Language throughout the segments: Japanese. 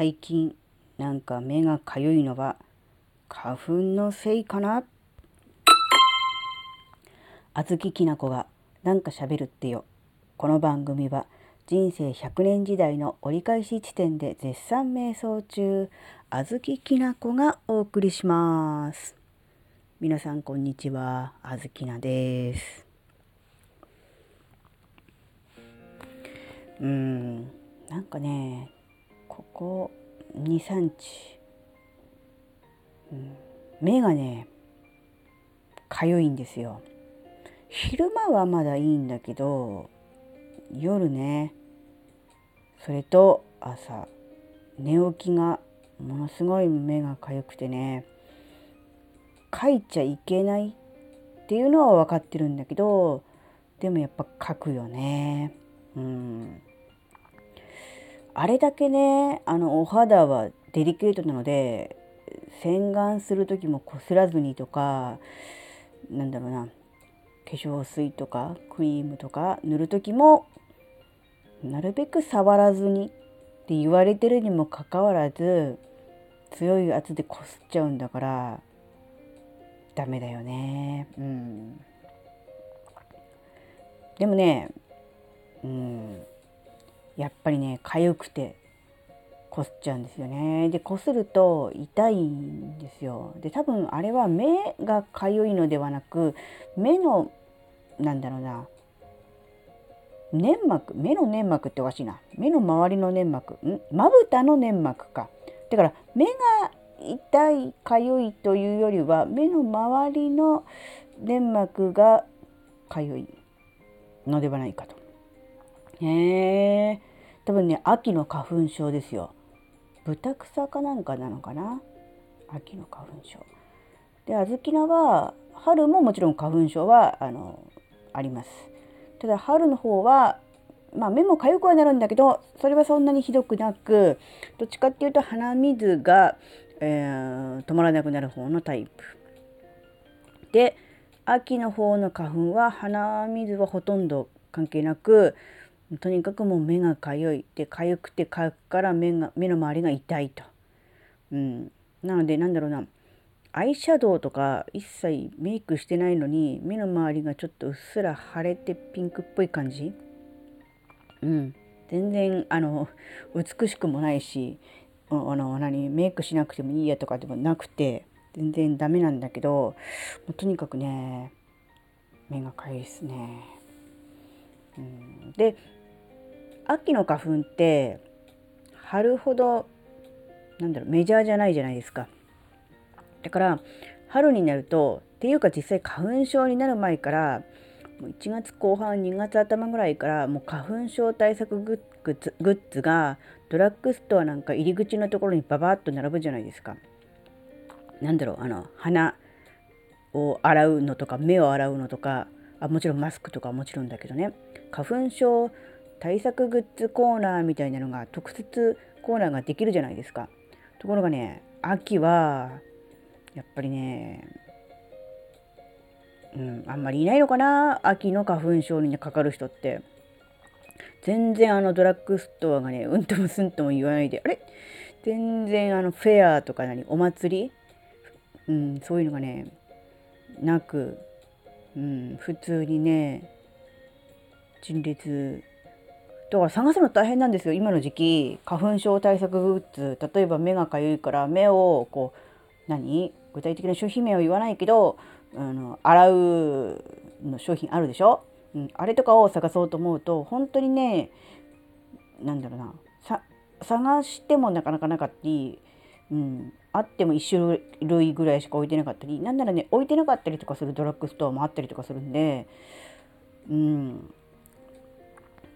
最近なんか目がかゆいのは花粉のせいかな？あずききなこがなんか喋るってよ。この番組は人生100年時代の折り返し地点で絶賛瞑想中あずききなこがお送りします。皆さんこんにちは、あずきなです。うん、なんかね、ここ23日、うん、目がねかゆいんですよ。昼間はまだいいんだけど夜ね。それと朝寝起きがものすごい目がかゆくてね。書いちゃいけないっていうのは分かってるんだけどでもやっぱ書くよね。うん。あれだけねあのお肌はデリケートなので洗顔する時もこすらずにとかなんだろうな化粧水とかクリームとか塗る時もなるべく触らずにって言われてるにもかかわらず強い圧でこすっちゃうんだからダメだよね。うん。でもねうん。やっぱりね痒くてこすっちゃうんですよね。でこすると痛いんですよ。で多分あれは目が痒いのではなく目のなんだろうな粘膜目の粘膜っておかしいな。目の周りの粘膜ん？まぶたの粘膜か。だから目が痛い痒いというよりは目の周りの粘膜が痒いのではないかと。へえ多分ね秋の花粉症ですよ。豚草かなんかなのかな？秋の花粉症。で小豆菜は春ももちろん花粉症はあのあります。ただ春の方はまあ目も痒くはなるんだけどそれはそんなにひどくなくどっちかっていうと鼻水が、えー、止まらなくなる方のタイプ。で秋の方の花粉は鼻水はほとんど関係なくとにかくもう目がかゆいでかゆくてかゆくから目が目の周りが痛いと。うん、なのでなんだろうなアイシャドウとか一切メイクしてないのに目の周りがちょっとうっすら腫れてピンクっぽい感じ。うん、全然あの美しくもないしあの何メイクしなくてもいいやとかでもなくて全然ダメなんだけどとにかくね目がかゆいですね。うん、で秋の花粉って春ほどなんだろうメジャーじゃないじゃないですか。だから春になるとっていうか実際花粉症になる前から1月後半2月頭ぐらいからもう花粉症対策グッズグッズがドラッグストアなんか入り口のところにババッと並ぶじゃないですか。なんだろうあの鼻を洗うのとか目を洗うのとかあもちろんマスクとかもちろんだけどね花粉症対策グッズコーナーみたいなのが特設コーナーができるじゃないですか。ところがね秋はやっぱりねうんあんまりいないのかな？秋の花粉症にかかる人って。全然あのドラッグストアがねうんともすんとも言わないであれ？全然あのフェアとか何？お祭り？うんそういうのがねなく、うん、普通にね陳列だから探すの大変なんですよ。今の時期花粉症対策グッズ例えば目がかゆいから目をこう何？具体的な商品名を言わないけどあの洗うの商品あるでしょ、うん、あれとかを探そうと思うと本当にねなんだろうな。探してもなかなかなかったり、うん、あっても1種類ぐらいしか置いてなかったりなんならね置いてなかったりとかするドラッグストアもあったりとかするんで、うん、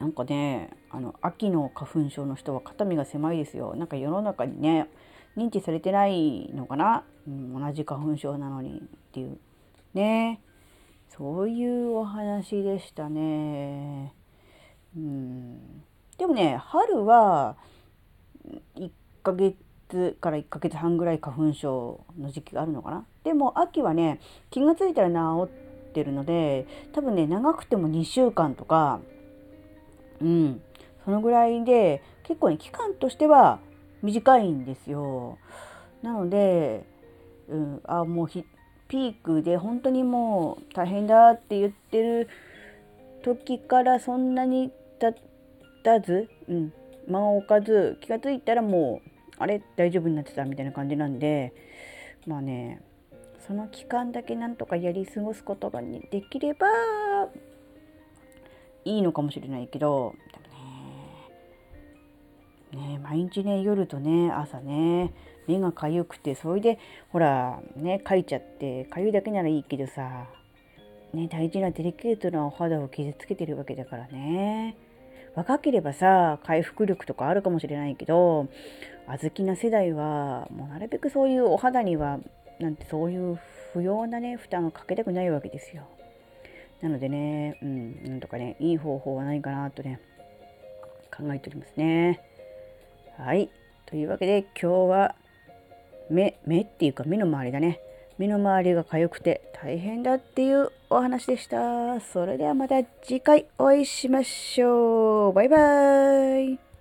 なんかねあの秋の花粉症の人は肩身が狭いですよ。なんか世の中にね認知されてないのかな、うん、同じ花粉症なのに。っていう。ね。そういうお話でしたね。うん、でもね春は1ヶ月から1ヶ月半ぐらい花粉症の時期があるのかな？でも秋はね気が付いたら治ってるので多分ね長くても2週間とかうん、そのぐらいで結構ね期間としては短いんですよ。なので、うん、あもうピークで本当にもう大変だって言ってる時からそんなに経たず、うん、間を置かず気が付いたらもうあれ？大丈夫になってたみたいな感じなんでまあねその期間だけなんとかやり過ごすことが、ね、できればいいのかもしれないけどでもねね毎日ね夜とね朝ね目がかゆくてそれでほらねかいちゃってかゆいだけならいいけどさね大事なデリケートなお肌を傷つけてるわけだからね。若ければさ回復力とかあるかもしれないけど小豆な世代はもうなるべくそういうお肌にはなんてそういう不要なね負担をかけたくないわけですよ。なのでね、うん、なんとかね、いい方法はないかなとね、考えておりますね。はい。というわけで今日は目、目っていうか目の周りだね。目の周りが痒くて大変だっていうお話でした。それではまた次回お会いしましょう。バイバーイ。